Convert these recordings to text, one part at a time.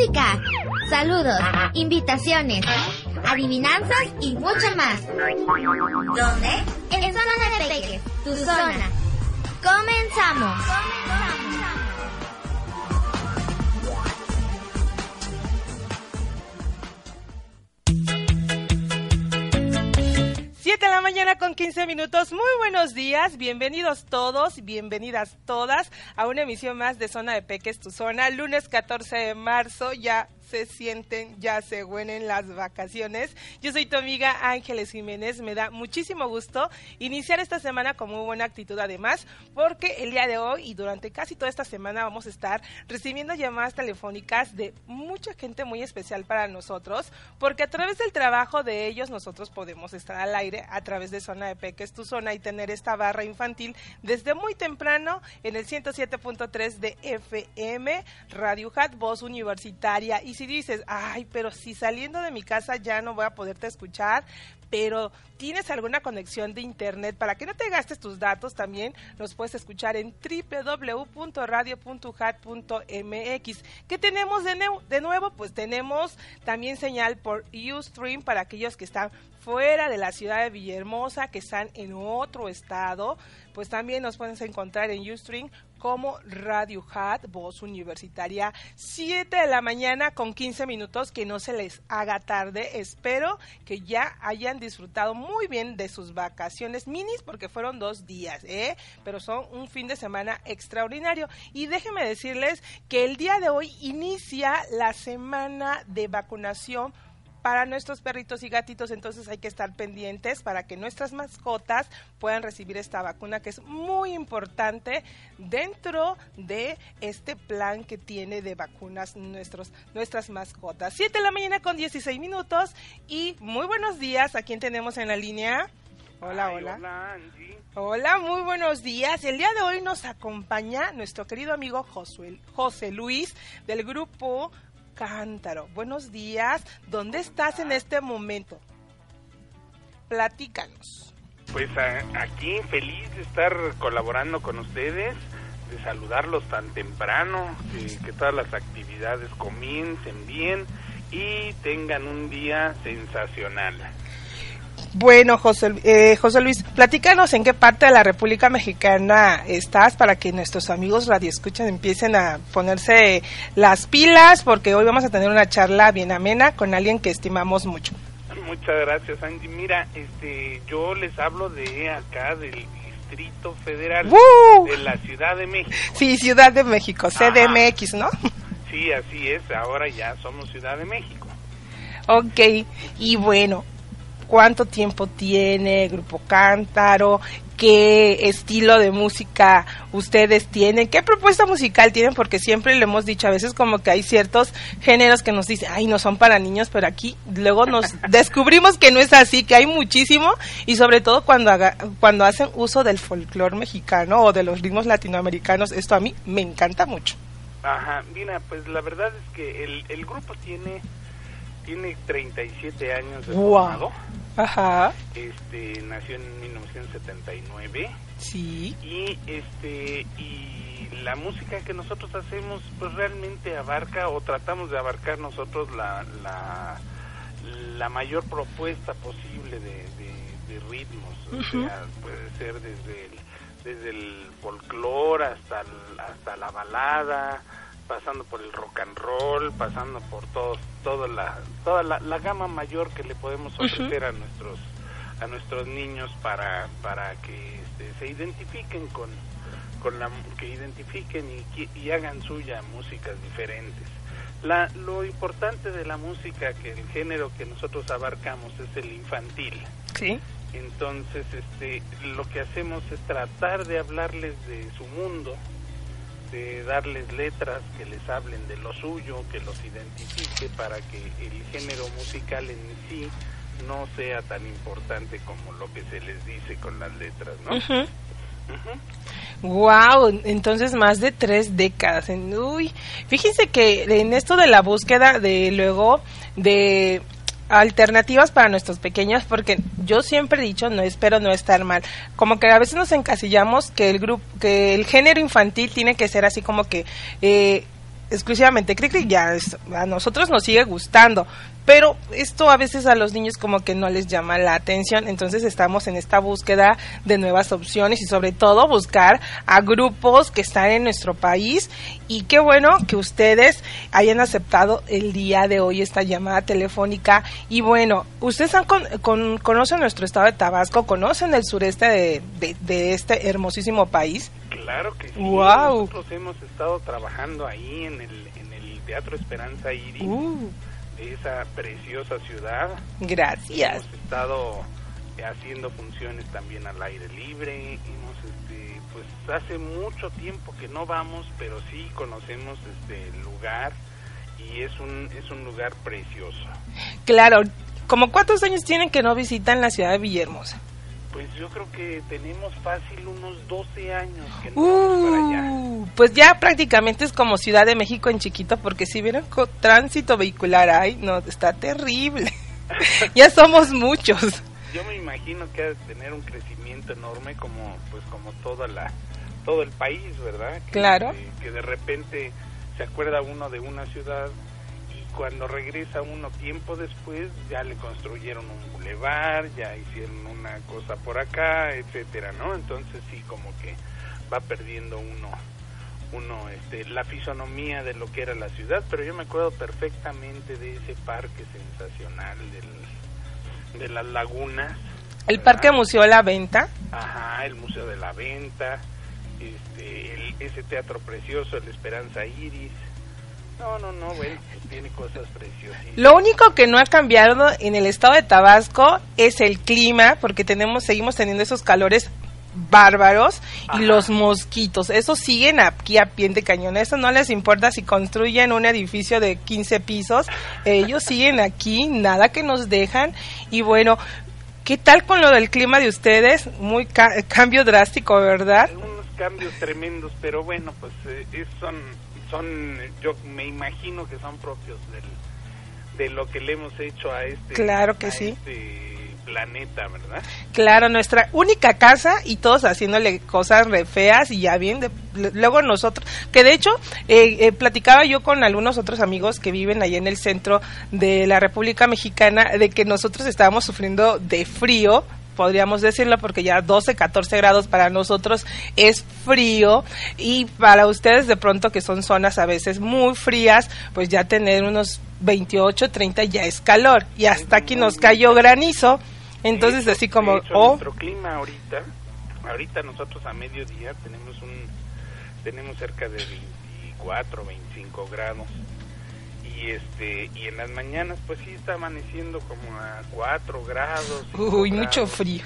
música, saludos, invitaciones, adivinanzas y mucho más. ¿Dónde? En Zona de Peques, tu zona. Comenzamos. Siete mañana con 15 minutos. Muy buenos días, bienvenidos todos, bienvenidas todas a una emisión más de Zona de Peques, tu zona, lunes 14 de marzo, ya se sienten, ya se huelen las vacaciones. Yo soy tu amiga Ángeles Jiménez, me da muchísimo gusto iniciar esta semana con muy buena actitud además, porque el día de hoy y durante casi toda esta semana vamos a estar recibiendo llamadas telefónicas de mucha gente muy especial para nosotros, porque a través del trabajo de ellos nosotros podemos estar al aire a través de Zona de Peques, tu zona, y tener esta barra infantil desde muy temprano en el 107.3 de FM, Radio Hat, Voz Universitaria. Y si dices, ay, pero si saliendo de mi casa ya no voy a poderte escuchar, pero tienes alguna conexión de internet para que no te gastes tus datos, también nos puedes escuchar en www.radio.hat.mx. ¿Qué tenemos de, de, nuevo? Pues tenemos también señal por Ustream para aquellos que están fuera de la ciudad de Villahermosa, que están en otro estado, pues también nos puedes encontrar en Ustream como Radio Hat, voz universitaria, 7 de la mañana con 15 minutos, que no se les haga tarde. Espero que ya hayan disfrutado muy bien de sus vacaciones minis, porque fueron dos días, ¿eh? pero son un fin de semana extraordinario. Y déjenme decirles que el día de hoy inicia la semana de vacunación para nuestros perritos y gatitos, entonces hay que estar pendientes para que nuestras mascotas puedan recibir esta vacuna que es muy importante dentro de este plan que tiene de vacunas nuestros, nuestras mascotas. Siete de la mañana con 16 minutos y muy buenos días. ¿A quién tenemos en la línea? Hola, hola. Hola, Angie. Hola, muy buenos días. El día de hoy nos acompaña nuestro querido amigo Josué, José Luis del grupo Cántaro. Buenos días. ¿Dónde estás en este momento? Platícanos. Pues a, aquí feliz de estar colaborando con ustedes, de saludarlos tan temprano, que todas las actividades comiencen bien y tengan un día sensacional. Bueno, José, eh, José Luis, platícanos en qué parte de la República Mexicana estás para que nuestros amigos radioescuchas empiecen a ponerse las pilas, porque hoy vamos a tener una charla bien amena con alguien que estimamos mucho. Muchas gracias, Andy. Mira, este, yo les hablo de acá, del Distrito Federal, ¡Woo! de la Ciudad de México. Sí, Ciudad de México, CDMX, ¿no? Sí, así es, ahora ya somos Ciudad de México. Ok, y bueno, ¿cuánto tiempo tiene Grupo Cántaro? ¿Qué estilo de música ustedes tienen? ¿Qué propuesta musical tienen? Porque siempre le hemos dicho, a veces como que hay ciertos géneros que nos dicen, ay, no son para niños, pero aquí luego nos descubrimos que no es así, que hay muchísimo y sobre todo cuando, haga, cuando hacen uso del folclore mexicano o de los ritmos latinoamericanos, esto a mí me encanta mucho. Ajá, mira, pues la verdad es que el, el grupo tiene tiene 37 años de Wow. Ajá. Este nació en 1979 Sí. y este y la música que nosotros hacemos pues realmente abarca o tratamos de abarcar nosotros la la, la mayor propuesta posible de, de, de ritmos, o sea, puede ser desde el desde el folclore hasta el- hasta la balada, pasando por el rock and roll, pasando por todo, toda la, toda la, la gama mayor que le podemos ofrecer a nuestros a nuestros niños para para que este, se identifiquen con con la que identifiquen y, y hagan suya músicas diferentes. La, lo importante de la música que el género que nosotros abarcamos es el infantil. Sí. Entonces, este, lo que hacemos es tratar de hablarles de su mundo, de darles letras que les hablen de lo suyo, que los identifique para que el género musical en sí no sea tan importante como lo que se les dice con las letras, ¿no? Ujú. Wow, entonces más de tres décadas. Uy, fíjense que en esto de la búsqueda de luego de alternativas para nuestros pequeños, porque yo siempre he dicho, no espero no estar mal, como que a veces nos encasillamos que el grupo, que el género infantil tiene que ser así como que eh, exclusivamente Cricri, ya a nosotros nos sigue gustando, pero esto a veces a los niños como que no les llama la atención, entonces estamos en esta búsqueda de nuevas opciones y sobre todo buscar a grupos que están en nuestro país. Y qué bueno que ustedes hayan aceptado el día de hoy esta llamada telefónica. Y bueno, ustedes han con, conocen nuestro estado de Tabasco, conocen el sureste de, de, este hermosísimo país. Claro que sí. Nosotros hemos estado trabajando ahí en el, en el Teatro Esperanza Iris. Uh esa preciosa ciudad. Gracias. Hemos estado haciendo funciones también al aire libre. Hemos, este, pues hace mucho tiempo que no vamos, pero sí conocemos este el lugar y es un es un lugar precioso. Claro. ¿Como cuántos años tienen que no visitan la ciudad de Villahermosa? Pues yo creo que tenemos fácil unos 12 años que no uh, para allá. Pues ya prácticamente es como Ciudad de México en chiquito, porque si vieron tránsito vehicular hay, no, está terrible. ya somos muchos. Yo me imagino que ha de tener un crecimiento enorme como pues como toda la todo el país, ¿verdad? claro. que de repente se acuerda uno de una ciudad cuando regresa uno tiempo después ya le construyeron un bulevar, ya hicieron una cosa por acá, etcétera, ¿no? Entonces sí como que va perdiendo uno uno este la fisonomía de lo que era la ciudad, pero yo me acuerdo perfectamente de ese parque sensacional del, de las lagunas. El Parque Museo de la Venta. Ajá, el Museo de la Venta, este, ese teatro precioso, el Esperanza Iris, no, no, no, bueno, pues tiene cosas preciosas. Lo único que no ha cambiado en el estado de Tabasco es el clima, porque tenemos, seguimos teniendo esos calores bárbaros y los mosquitos. Esos siguen aquí a pie de cañón. Eso no les importa si construyen un edificio de 15 pisos. Ellos siguen aquí, nada que nos dejan. Y bueno, ¿qué tal con lo del clima de ustedes? Muy cambio drástico, ¿verdad? Unos cambios tremendos, pero bueno, pues eh, son son, yo me imagino que son propios del, de lo que le hemos hecho a este, claro que sí. Este planeta, ¿verdad? Claro, nuestra única casa y todos haciéndole cosas re feas y ya bien, luego nosotros, que de hecho eh, eh, platicaba yo con algunos otros amigos que viven allá en el centro de la República Mexicana de que nosotros estábamos sufriendo de frío podríamos decirlo, porque ya 12, 14 grados para nosotros es frío. Y para ustedes de pronto que son zonas a veces muy frías, pues ya tener unos 28, 30 ya es calor. Y hasta aquí nos cayó granizo, entonces así como... oh, nuestro clima ahorita, ahorita nosotros a mediodía tenemos un tenemos cerca de 24, 25 grados y este y en las mañanas pues sí está amaneciendo como a 4 grados. Uy, mucho frío.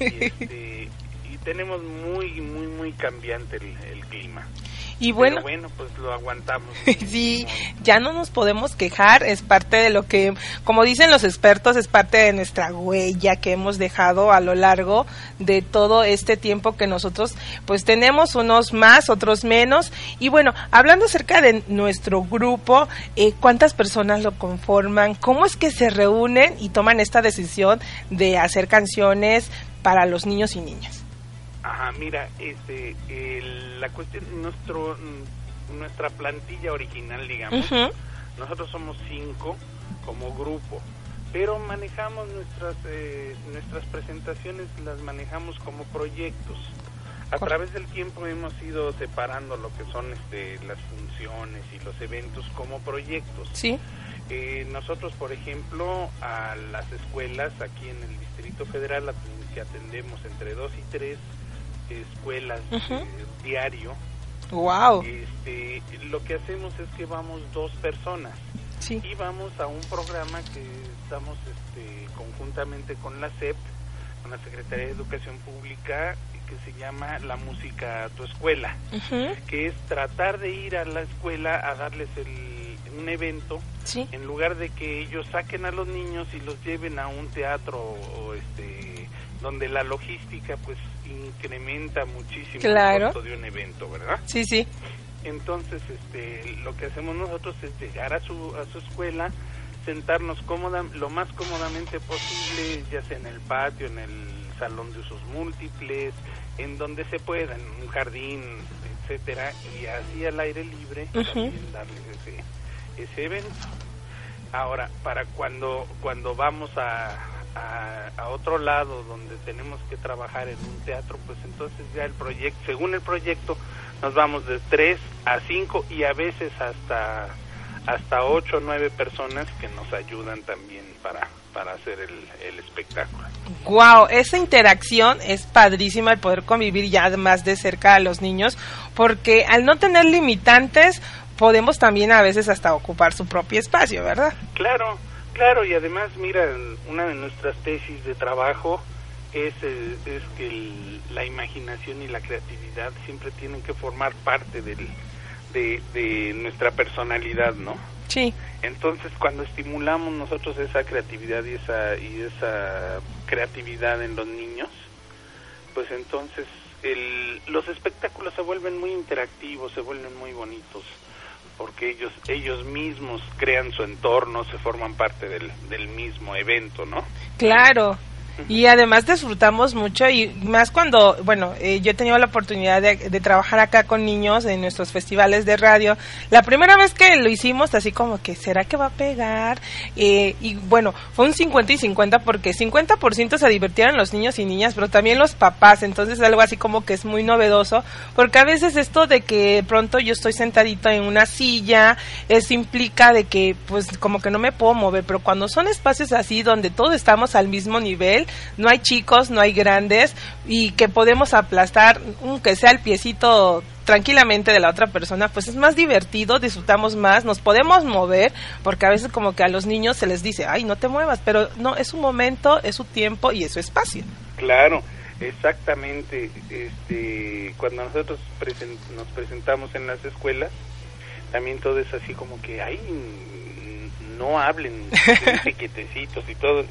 Y, este, y, tenemos muy muy muy cambiante el clima. Y bueno, bueno, pues lo aguantamos. sí, ya no nos podemos quejar, es parte de lo que, como dicen los expertos, es parte de nuestra huella que hemos dejado a lo largo de todo este tiempo que nosotros pues tenemos, unos más, otros menos. Y bueno, hablando acerca de nuestro grupo, eh, ¿cuántas personas lo conforman? ¿Cómo es que se reúnen y toman esta decisión de hacer canciones para los niños y niñas? Ajá, mira, este, la cuestión, nuestro, nuestra plantilla original, digamos, nosotros somos cinco como grupo, pero manejamos nuestras, eh, nuestras presentaciones, las manejamos como proyectos. A través del tiempo hemos ido separando lo que son este, las funciones y los eventos como proyectos. Sí. Eh, nosotros, por ejemplo, a las escuelas aquí en el Distrito Federal atendemos entre dos y tres escuelas diario. Wow. Este, lo que hacemos es que vamos dos personas. Y vamos a un programa que estamos este, conjuntamente con la SEP, con la Secretaría de Educación Pública, que se llama La Música a tu Escuela, que es tratar de ir a la escuela a darles el, un evento, en lugar de que ellos saquen a los niños y los lleven a un teatro o este donde la logística pues incrementa muchísimo el costo de un evento, ¿verdad? Sí, sí. Entonces, este, lo que hacemos nosotros es llegar a su, a su escuela, sentarnos cómoda, lo más cómodamente posible, ya sea en el patio, en el salón de usos múltiples, en donde se pueda, en un jardín, etcétera, y así al aire libre también darles ese, ese evento. Ahora, para cuando, cuando vamos a, a, otro lado donde tenemos que trabajar en un teatro, pues entonces ya el proyecto, según el proyecto, nos vamos de 3 a 5 y a veces hasta hasta 8 o 9 personas que nos ayudan también para, para hacer el, el espectáculo. Wow, esa interacción es padrísima el poder convivir ya más de cerca a los niños, porque al no tener limitantes podemos también a veces hasta ocupar su propio espacio, ¿verdad? Claro, claro, y además, mira, una de nuestras tesis de trabajo es, eh, es que la imaginación y la creatividad siempre tienen que formar parte del, de, nuestra personalidad, ¿no? Sí. Entonces, cuando estimulamos nosotros esa creatividad y esa, y esa creatividad en los niños, pues entonces el, los espectáculos se vuelven muy interactivos, se vuelven muy bonitos, porque ellos, ellos mismos crean su entorno, se forman parte del, del mismo evento, ¿no? Claro y además disfrutamos mucho y más cuando, bueno, eh, yo he tenido la oportunidad de, trabajar acá con niños en nuestros festivales de radio. La primera vez que lo hicimos, así como que, ¿será que va a pegar? Eh, y bueno, fue un 50 y 50 porque 50% se divirtieron los niños y niñas, pero también los papás, entonces algo así como que es muy novedoso, porque a veces esto de que pronto yo estoy sentadito en una silla, eso implica de que pues como que no me puedo mover, pero cuando son espacios así donde todos estamos al mismo nivel, no hay chicos, no hay grandes y que podemos aplastar, aunque sea el piecito tranquilamente de la otra persona, pues es más divertido, disfrutamos más, nos podemos mover, porque a veces como que a los niños se les dice, ay, no te muevas, pero no, es su momento, es su tiempo y es su espacio. Claro, exactamente. Este, cuando nosotros nos presentamos en las escuelas, también todo es así como que, ay, no hablen, quietecitos y todo.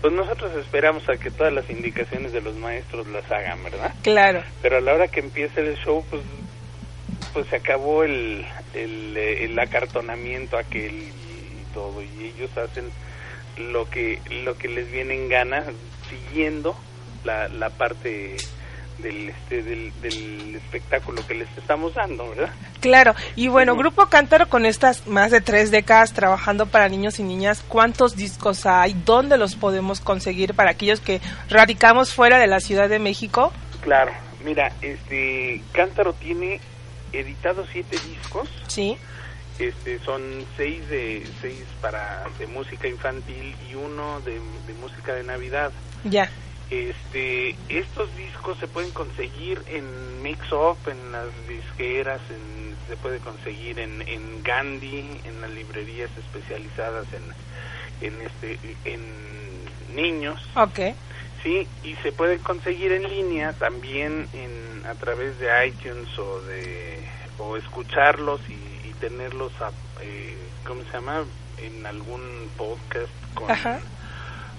Pues nosotros esperamos a que todas las indicaciones de los maestros las hagan, ¿verdad? Claro. Pero a la hora que empiece el show, pues pues se acabó el, el, el acartonamiento aquel y todo y ellos hacen lo que lo que les viene en gana siguiendo la, la parte del, este, del, del, espectáculo que les estamos dando, ¿verdad? Claro, y bueno, Grupo Cántaro con estas más de tres décadas trabajando para niños y niñas, ¿cuántos discos hay? ¿Dónde los podemos conseguir para aquellos que radicamos fuera de la Ciudad de México? Claro, mira, este Cántaro tiene editados siete discos. Sí. Este, son seis de seis para de música infantil y uno de, de música de Navidad. Ya. Este, estos discos se pueden conseguir en Mix Up, en las disqueras, se puede conseguir en, en Gandhi, en las librerías especializadas en, en este, en niños. Okay. Sí, y se puede conseguir en línea también en, a través de iTunes o de o escucharlos y, y tenerlos, a, eh, ¿cómo se llama? En algún podcast con,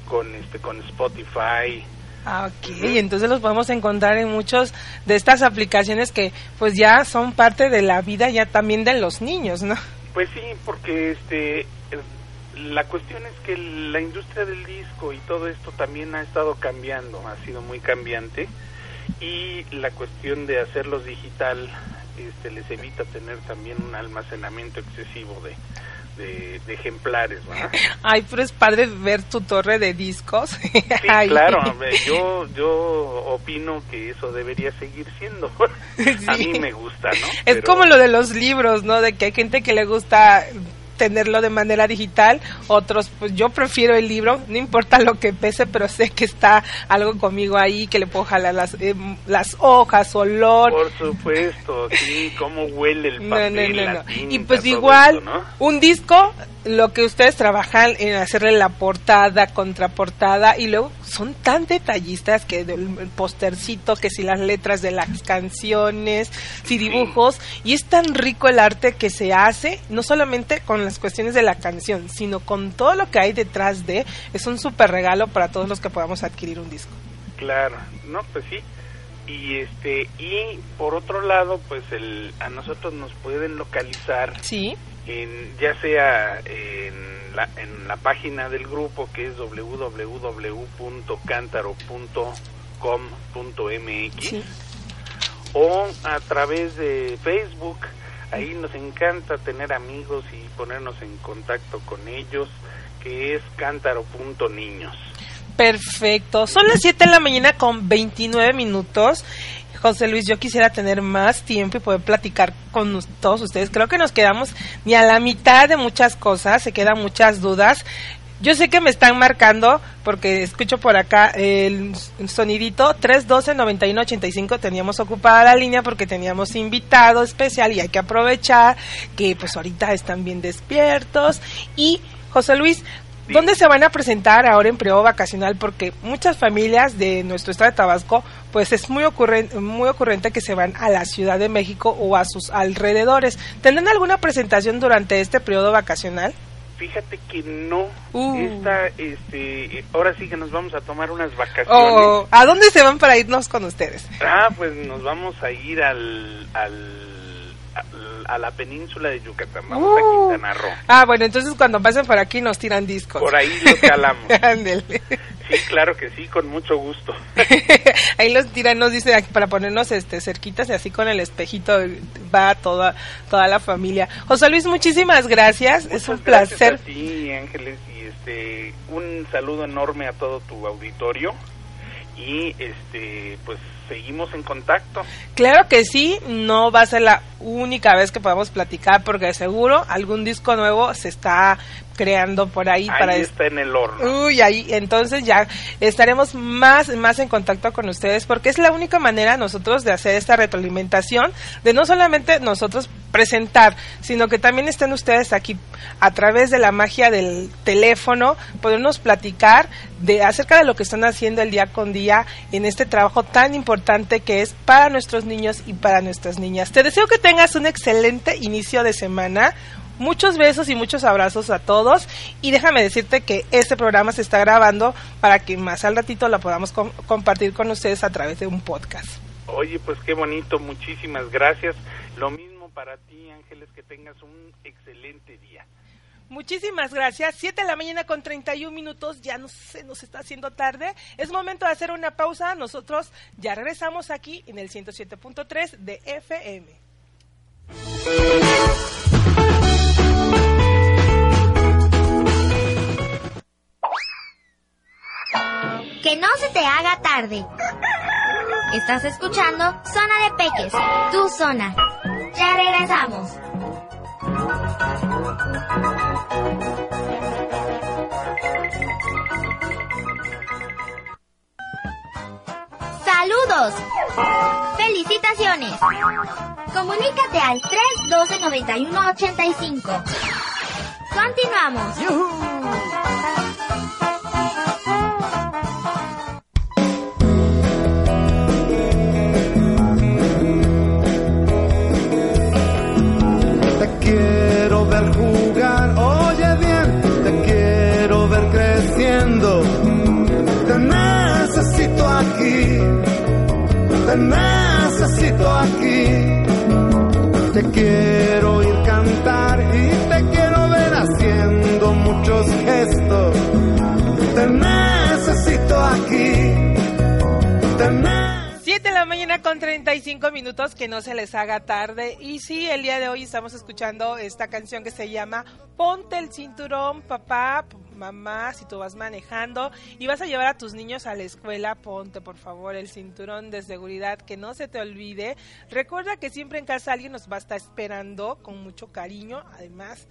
con este con Spotify ok, entonces los podemos encontrar en muchos de estas aplicaciones que pues ya son parte de la vida ya también de los niños, ¿no? Pues sí, porque este la cuestión es que la industria del disco y todo esto también ha estado cambiando, ha sido muy cambiante y la cuestión de hacerlos digital este les evita tener también un almacenamiento excesivo de de, ejemplares. Ay, pero es padre ver tu torre de discos. Sí, claro, yo, yo opino que eso debería seguir siendo. A mí me gusta, ¿no? Es como lo de los libros, ¿no? De que hay gente que le gusta tenerlo de manera digital, otros pues yo prefiero el libro, no importa lo que pese, pero sé que está algo conmigo ahí, que le puedo jalar las, eh, las hojas, olor. Por supuesto, sí, cómo huele el papel, Y pues igual, un disco lo que ustedes trabajan en hacerle la portada, contraportada y luego son tan detallistas que el postercito, que si las letras de las canciones, si dibujos y es tan rico el arte que se hace, no solamente con las cuestiones de la canción, sino con todo lo que hay detrás de, es un súper regalo para todos los que podamos adquirir un disco. Claro, no, pues sí. Y este y por otro lado, pues el a nosotros nos pueden localizar. Sí en, ya sea en la, en la página del grupo que es www.cántaro.com.mx o a través de Facebook. Ahí nos encanta tener amigos y ponernos en contacto con ellos, que es cántaro.niños. Perfecto. Son las 7 de la mañana con 29 minutos. José Luis, yo quisiera tener más tiempo y poder platicar con todos ustedes. Creo que nos quedamos ni a la mitad de muchas cosas, se quedan muchas dudas. Yo sé que me están marcando porque escucho por acá el sonidito 312-9185. Teníamos ocupada la línea porque teníamos invitado especial y hay que aprovechar que pues ahorita están bien despiertos. Y José Luis, ¿Dónde se van a presentar ahora en periodo vacacional? Porque muchas familias de nuestro estado de Tabasco, pues es muy ocurrente, muy ocurrente que se van a la Ciudad de México o a sus alrededores. ¿Tendrán alguna presentación durante este periodo vacacional? Fíjate que no. Uh. Esta, este, ahora sí que nos vamos a tomar unas vacaciones. Oh, ¿A dónde se van para irnos con ustedes? Ah, pues nos vamos a ir al, al a, la península de Yucatán, vamos a uh. Quintana Roo. Ah, bueno, entonces cuando pasen por aquí nos tiran discos. Por ahí los calamos. sí, claro que sí, con mucho gusto. ahí los tiran, nos dice para ponernos este cerquitas y así con el espejito va toda toda la familia. José Luis, muchísimas gracias, es un placer. Sí, Ángeles, y este un saludo enorme a todo tu auditorio y este pues seguimos en contacto. Claro que sí, no va a ser la única vez que podamos platicar porque seguro algún disco nuevo se está creando por ahí, ahí para está en el horno. Uy, ahí entonces ya estaremos más más en contacto con ustedes porque es la única manera nosotros de hacer esta retroalimentación, de no solamente nosotros presentar, sino que también estén ustedes aquí a través de la magia del teléfono, podernos platicar de acerca de lo que están haciendo el día con día en este trabajo tan importante que es para nuestros niños y para nuestras niñas. Te deseo que tengas un excelente inicio de semana, Muchos besos y muchos abrazos a todos. Y déjame decirte que este programa se está grabando para que más al ratito la podamos compartir con ustedes a través de un podcast. Oye, pues qué bonito, muchísimas gracias. Lo mismo para ti, Ángeles, que tengas un excelente día. Muchísimas gracias. Siete de la mañana con 31 minutos, ya no se nos está haciendo tarde. Es momento de hacer una pausa. Nosotros ya regresamos aquí en el 107.3 de FM. Que no se te haga tarde. Estás escuchando Zona de Peques, tu zona. Ya regresamos. ¡Saludos! ¡Felicitaciones! Comunícate al 312 9185. Continuamos. Te te necesito aquí. Te quiero oír cantar y te quiero ver haciendo muchos gestos. Te necesito aquí. Te necesito 7 de la mañana con 35 minutos, que no se les haga tarde. Y sí, el día de hoy estamos escuchando esta canción que se llama Ponte el cinturón, papá, mamá, si tú vas manejando y vas a llevar a tus niños a la escuela, ponte por favor el cinturón de seguridad, que no se te olvide. Recuerda que siempre en casa alguien nos va a estar esperando con mucho cariño, además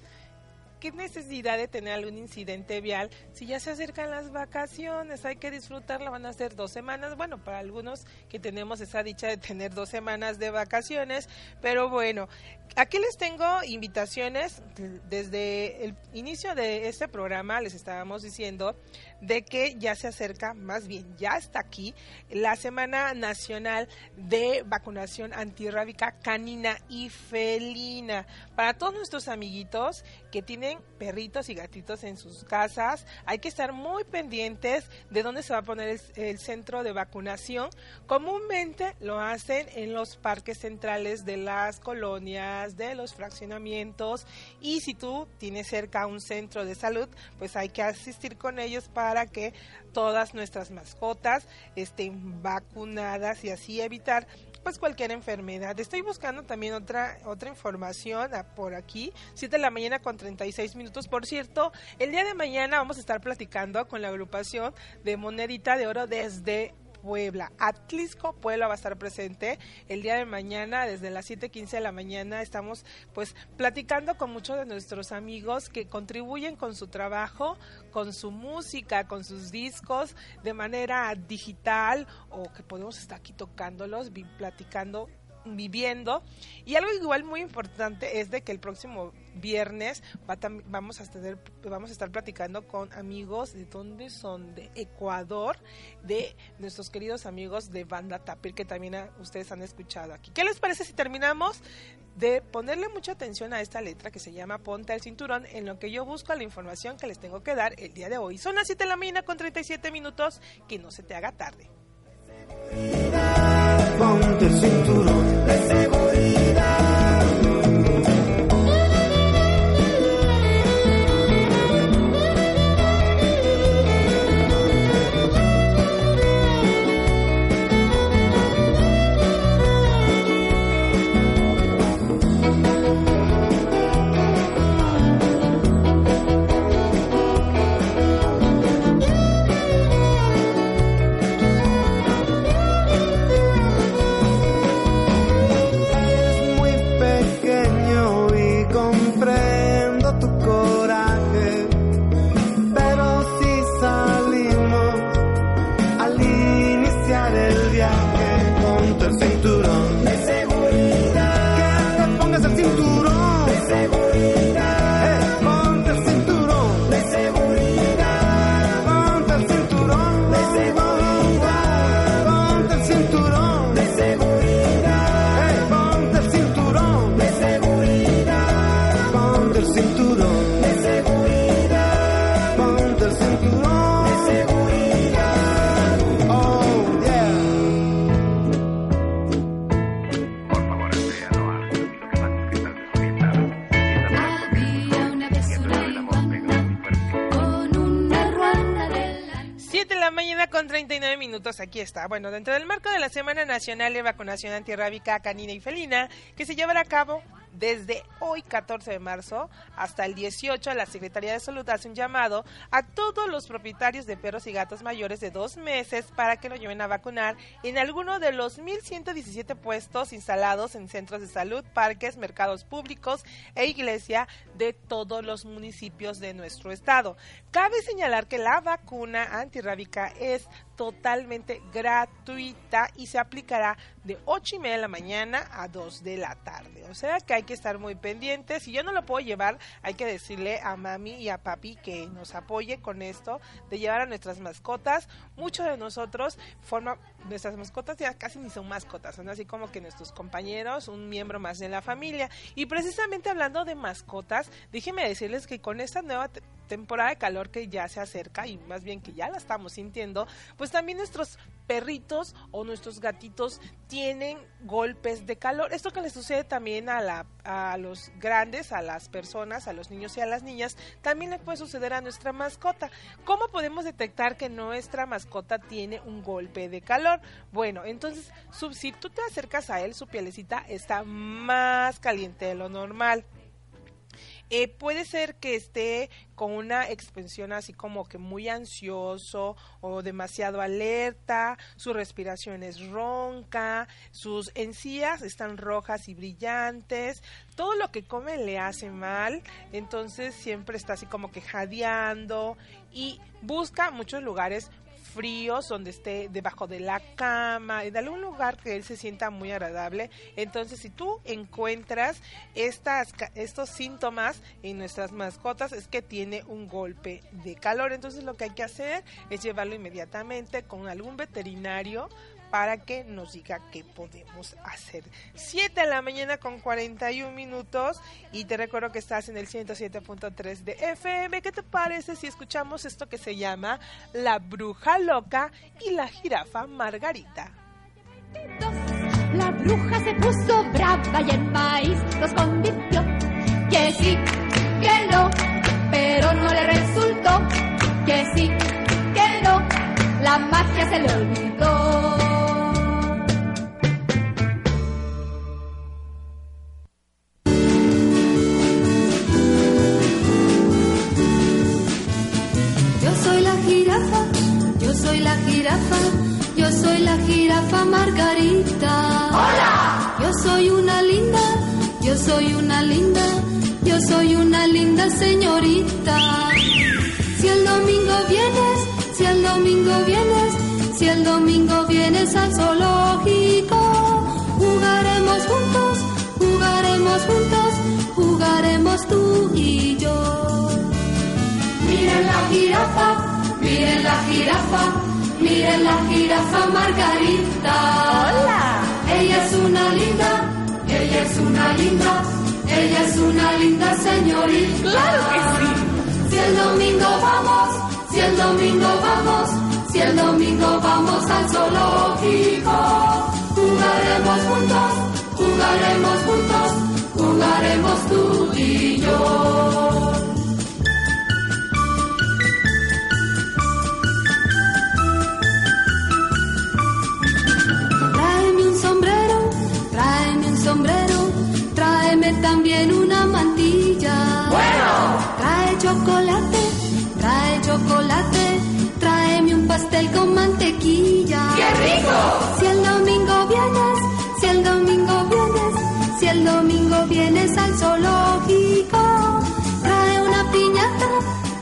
¿Qué necesidad de tener algún incidente vial si ya se acercan las vacaciones? Hay que disfrutarla, van a ser dos semanas. Bueno, para algunos que tenemos esa dicha de tener dos semanas de vacaciones, pero bueno, aquí les tengo invitaciones. Desde el inicio de este programa les estábamos diciendo de que ya se acerca, más bien ya está aquí, la Semana Nacional de Vacunación Antirrábica Canina y Felina. Para todos nuestros amiguitos que tienen perritos y gatitos en sus casas, hay que estar muy pendientes de dónde se va a poner el, centro de vacunación. Comúnmente lo hacen en los parques centrales de las colonias, de los fraccionamientos y si tú tienes cerca un centro de salud, pues hay que asistir con ellos para para que todas nuestras mascotas estén vacunadas y así evitar pues cualquier enfermedad. Estoy buscando también otra otra información ah, por aquí, 7 de la mañana con 36 minutos. Por cierto, el día de mañana vamos a estar platicando con la agrupación de Monedita de Oro desde Puebla. Atlisco Puebla va a estar presente el día de mañana desde las 7:15 de la mañana. Estamos pues platicando con muchos de nuestros amigos que contribuyen con su trabajo, con su música, con sus discos de manera digital o que podemos estar aquí tocándolos, platicando viviendo. Y algo igual muy importante es de que el próximo viernes vamos, a tener, vamos a estar platicando con amigos de dónde son, de Ecuador, de nuestros queridos amigos de Banda Tapir, que también ustedes han escuchado aquí. ¿Qué les parece si terminamos de ponerle mucha atención a esta letra que se llama Ponte al cinturón en lo que yo busco la información que les tengo que dar el día de hoy? Son las 7 de la mañana con 37 minutos, que no se te haga tarde ponte el cinturón de seguridad. Aquí está. Bueno, dentro del marco de la Semana Nacional de Vacunación Antirrábica Canina y Felina, que se llevará a cabo desde hoy 14 de marzo hasta el 18, la Secretaría de Salud hace un llamado a todos los propietarios de perros y gatos mayores de dos meses para que lo lleven a vacunar en alguno de los 1.117 puestos instalados en centros de salud, parques, mercados públicos e iglesia de todos los municipios de nuestro estado. Cabe señalar que la vacuna antirrábica es totalmente gratuita y se aplicará de 8 y media de la mañana a 2 de la tarde. O sea que hay que estar muy pendientes. Si yo no lo puedo llevar, hay que decirle a mami y a papi que nos apoye con esto de llevar a nuestras mascotas. Muchos de nosotros forman, nuestras mascotas ya casi ni son mascotas, son así como que nuestros compañeros, un miembro más de la familia. Y precisamente hablando de mascotas, déjenme decirles que con esta nueva temporada de calor que ya se acerca y más bien que ya la estamos sintiendo, pues también nuestros perritos o nuestros gatitos tienen golpes de calor. Esto que le sucede también a, la, a los grandes, a las personas, a los niños y a las niñas, también le puede suceder a nuestra mascota. ¿Cómo podemos detectar que nuestra mascota tiene un golpe de calor? Bueno, entonces, si tú te acercas a él, su pielecita está más caliente de lo normal. Eh, puede ser que esté con una expresión así como que muy ansioso o demasiado alerta, su respiración es ronca, sus encías están rojas y brillantes, todo lo que come le hace mal, entonces siempre está así como que jadeando y busca muchos lugares fríos, donde esté debajo de la cama, en algún lugar que él se sienta muy agradable. Entonces, si tú encuentras estas, estos síntomas en nuestras mascotas, es que tiene un golpe de calor. Entonces, lo que hay que hacer es llevarlo inmediatamente con algún veterinario para que nos diga qué podemos hacer. 7 de la mañana con 41 minutos y te recuerdo que estás en el 107.3 de FM. ¿Qué te parece si escuchamos esto que se llama La Bruja Loca y la Jirafa Margarita? La bruja se puso brava y el país los convirtió. Que sí, que no, pero no le resultó. Que sí, que no, la magia se le olvidó. Soy la jirafa, yo soy la jirafa Margarita. ¡Hola! Yo soy una linda, yo soy una linda, yo soy una linda señorita. Si el domingo vienes, si el domingo vienes, si el domingo vienes al zoológico, jugaremos juntos, jugaremos juntos, jugaremos tú y yo. Miren la jirafa, miren la jirafa, miren la jirafa Margarita. Hola. Ella es una linda, ella es una linda, ella es una linda señorita. Claro que sí. Si el domingo vamos, si el domingo vamos, si el domingo vamos al zoológico, jugaremos juntos, jugaremos juntos, jugaremos tú y yo. También una mantilla. Bueno. Trae chocolate, trae chocolate, tráeme un pastel con mantequilla. ¡Qué rico! Si el domingo vienes, si el domingo vienes, si el domingo vienes al zoológico, trae una piñata,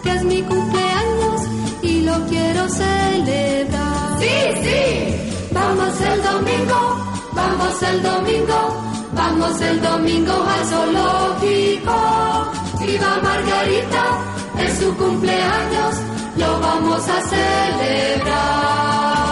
que es mi cumpleaños y lo quiero celebrar. Sí, sí. Vamos el domingo, vamos el domingo, vamos el domingo al zoológico. Viva Margarita, es su cumpleaños, lo vamos a celebrar.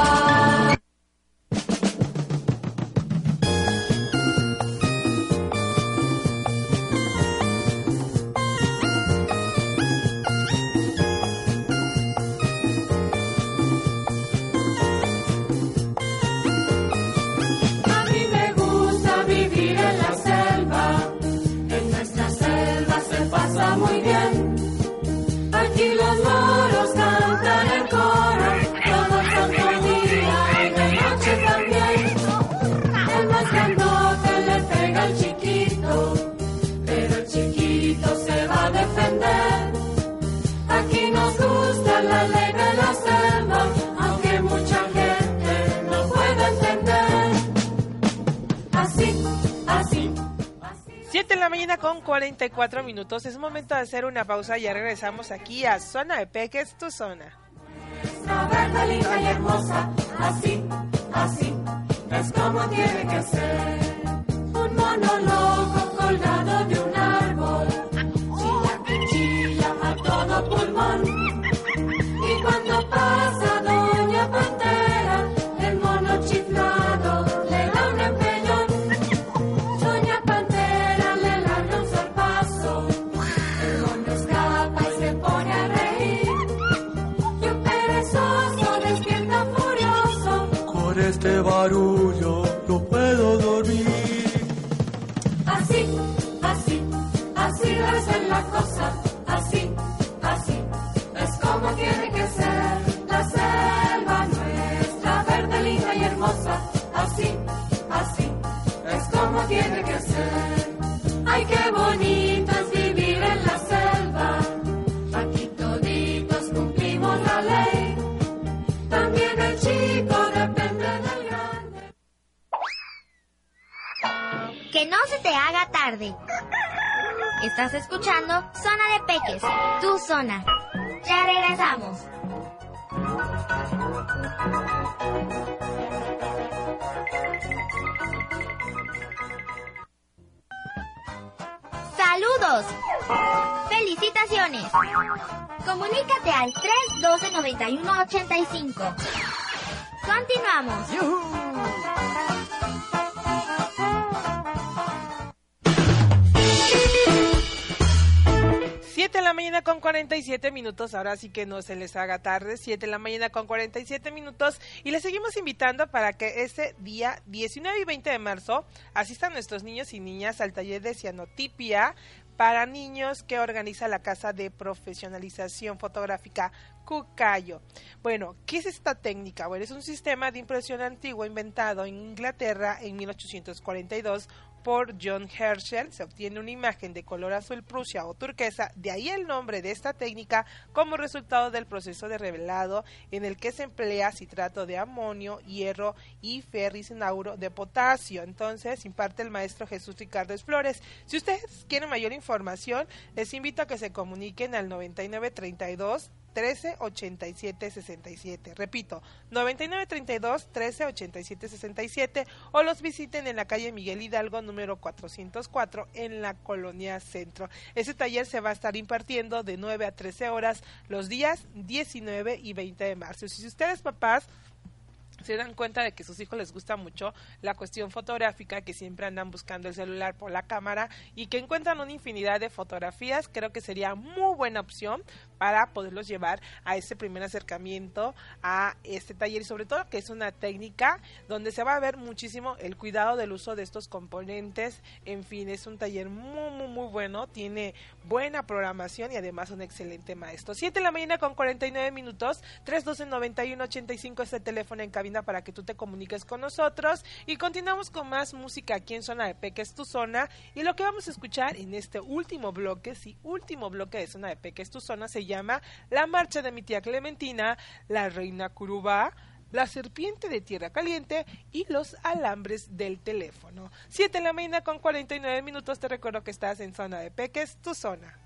Con 44 minutos. Es momento de hacer una pausa ya regresamos aquí a Zona de Peques, tu zona. Verde linda y hermosa, así, así, es como tiene que ser. Un mono loco colgado de Que no se te haga tarde. Estás escuchando Zona de Peques, tu zona. Ya regresamos. ¡Saludos! ¡Felicitaciones! Comunícate al 312 91 85. Continuamos. Siete mañana con 47 minutos, ahora sí que no se les haga tarde, 7 de la mañana con 47 minutos y les seguimos invitando para que ese día 19 y 20 de marzo asistan nuestros niños y niñas al taller de cianotipia para niños que organiza la Casa de Profesionalización Fotográfica Cucayo. Bueno, ¿qué es esta técnica? Bueno, es un sistema de impresión antiguo inventado en Inglaterra en 1842 por John Herschel. Se obtiene una imagen de color azul prusia o turquesa, de ahí el nombre de esta técnica como resultado del proceso de revelado en el que se emplea citrato de amonio, hierro y ferricinauro de potasio. Entonces, imparte el maestro Jesús Ricardo Flores. Si ustedes quieren mayor información, les invito a que se comuniquen al 9932 13 87 67. Repito, 99 32 13 87 67 o los visiten en la calle Miguel Hidalgo número 404 en la Colonia Centro. Ese taller se va a estar impartiendo de 9 a 13 horas los días 19 y 20 de marzo. Si ustedes papás se dan cuenta de que a sus hijos les gusta mucho la cuestión fotográfica, que siempre andan buscando el celular por la cámara y que encuentran una infinidad de fotografías, creo que sería muy buena opción para poderlos llevar a ese primer acercamiento a este taller y sobre todo que es una técnica donde se va a ver muchísimo el cuidado del uso de estos componentes, en fin, es un taller muy muy muy bueno, tiene buena programación y además un excelente maestro. 7 de la mañana con 49 minutos, 312 91 85 es el teléfono en cabina para que tú te comuniques con nosotros y continuamos con más música aquí en Zona de Peque tu zona y lo que vamos a escuchar en este último bloque, sí, último bloque de Zona de Peque tu zona se llama La marcha de mi tía Clementina, La reina Curubá, la serpiente de tierra caliente y los alambres del teléfono. 7 de la mañana con 49 minutos. Te recuerdo que estás en zona de Peques, tu zona.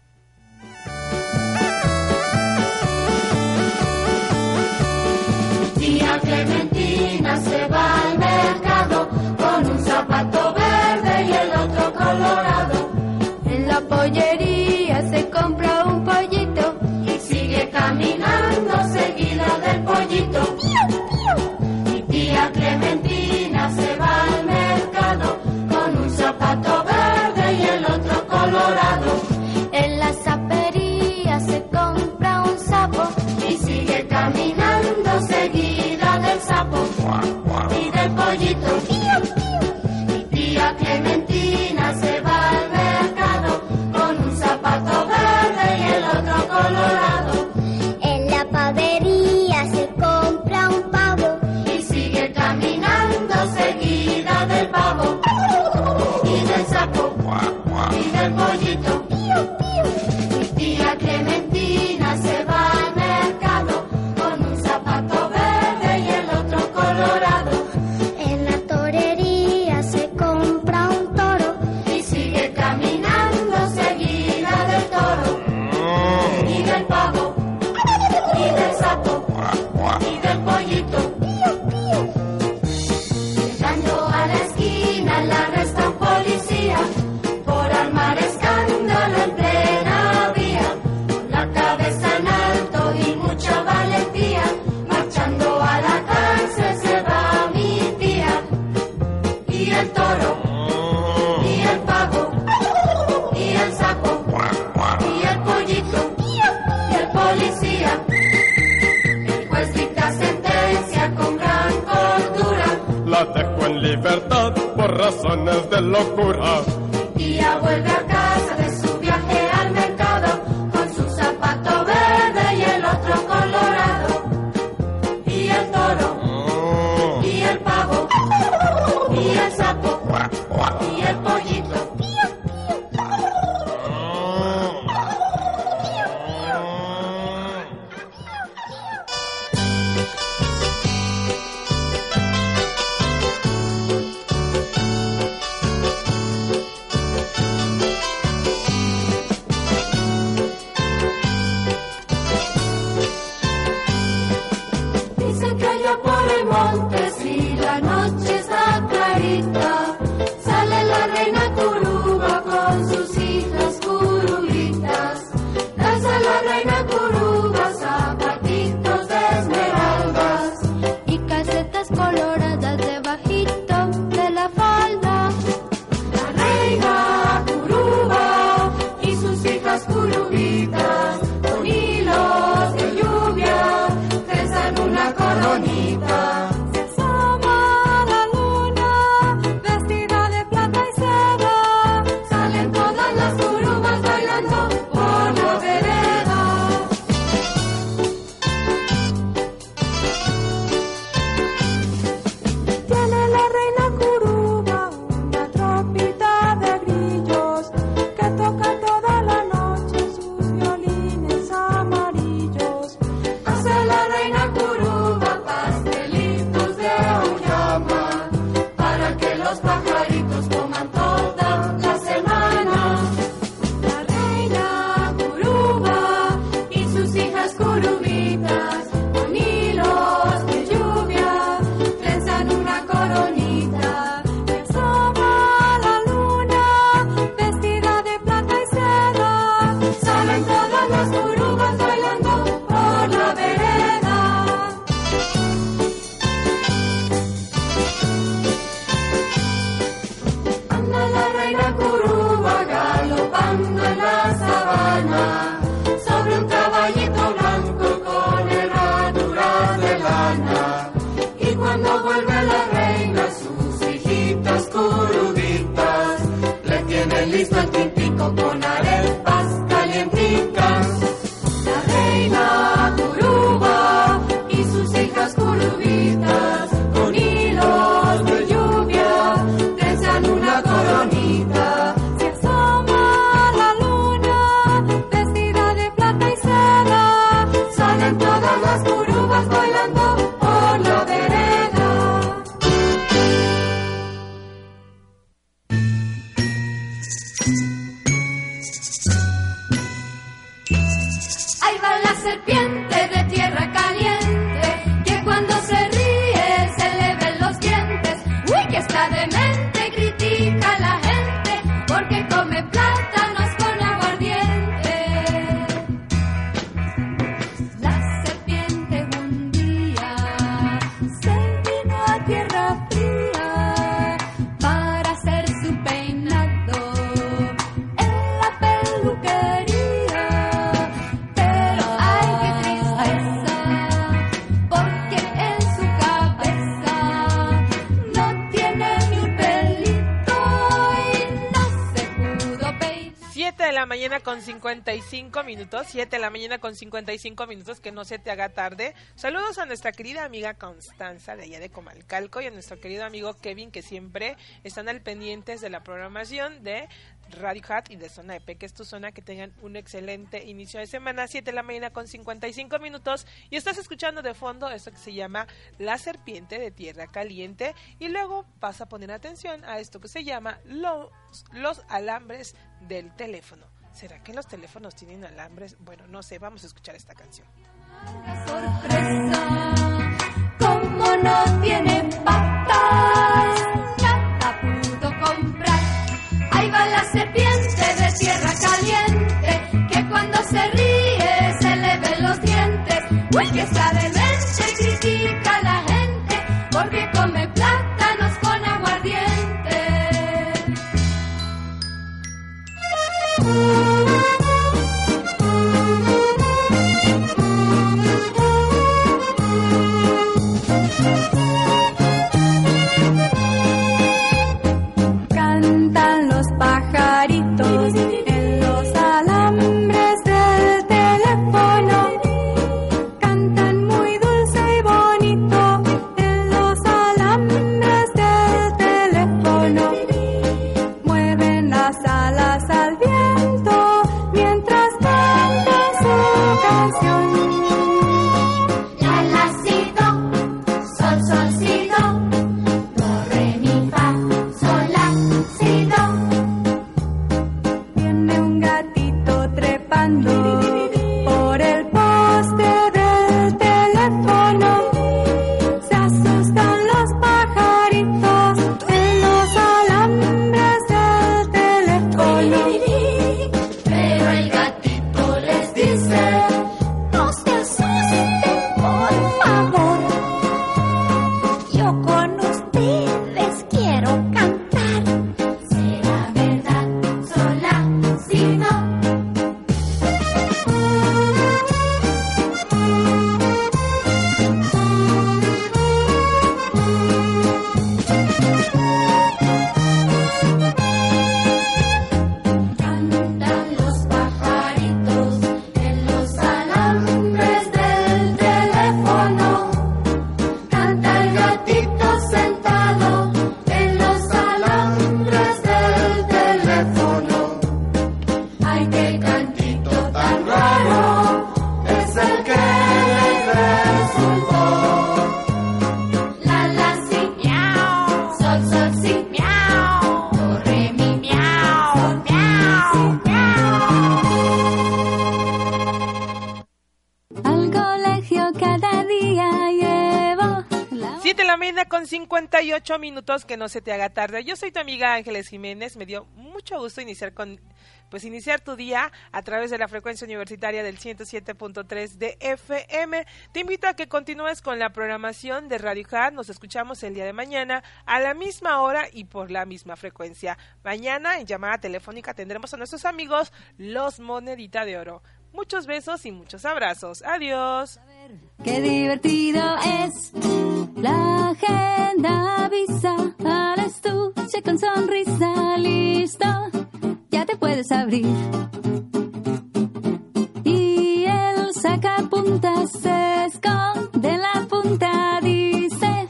Pollito. Locura. 55 minutos, 7 de la mañana con 55 minutos, que no se te haga tarde. Saludos a nuestra querida amiga Constanza de allá de Comalcalco y a nuestro querido amigo Kevin, que siempre están al pendientes de la programación de Radio Hat y de Zona EP, que es tu zona, que tengan un excelente inicio de semana, 7 de la mañana con 55 minutos, y estás escuchando de fondo esto que se llama La Serpiente de Tierra Caliente, y luego vas a poner atención a esto que se llama Los, los Alambres del Teléfono. ¿Será que los teléfonos tienen alambres? Bueno, no sé, vamos a escuchar esta canción. sorpresa, como no tiene patas, nada pudo comprar. Ahí va la serpiente de tierra caliente, que cuando se ríe se le ven los dientes. Uy, que está demente, critica a la gente, porque come plátanos 58 minutos, que no se te haga tarde. Yo soy tu amiga Ángeles Jiménez, me dio mucho gusto iniciar con pues iniciar tu día a través de la frecuencia universitaria del 107.3 de FM. Te invito a que continúes con la programación de Radio Hat. Nos escuchamos el día de mañana a la misma hora y por la misma frecuencia. Mañana en llamada telefónica tendremos a nuestros amigos los Monedita de Oro. Muchos besos y muchos abrazos. Adiós. Qué divertido es. La agenda avisa al estuche con sonrisa. Listo ya te puedes abrir. Y el sacapuntas se esconde en la punta. Dice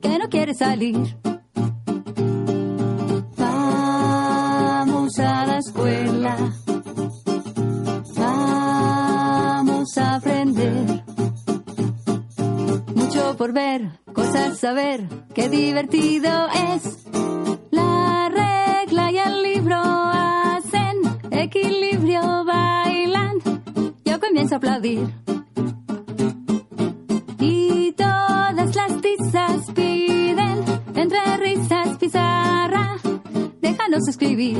que no quiere salir ver, cosas saber, qué divertido es. La regla y el libro hacen equilibrio, bailan. Yo con comienza a aplaudir. Y todas las tizas piden, entre risas pizarra, déjanos escribir.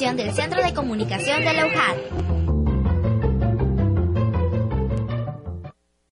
Del Centro de Comunicación de la UJAD.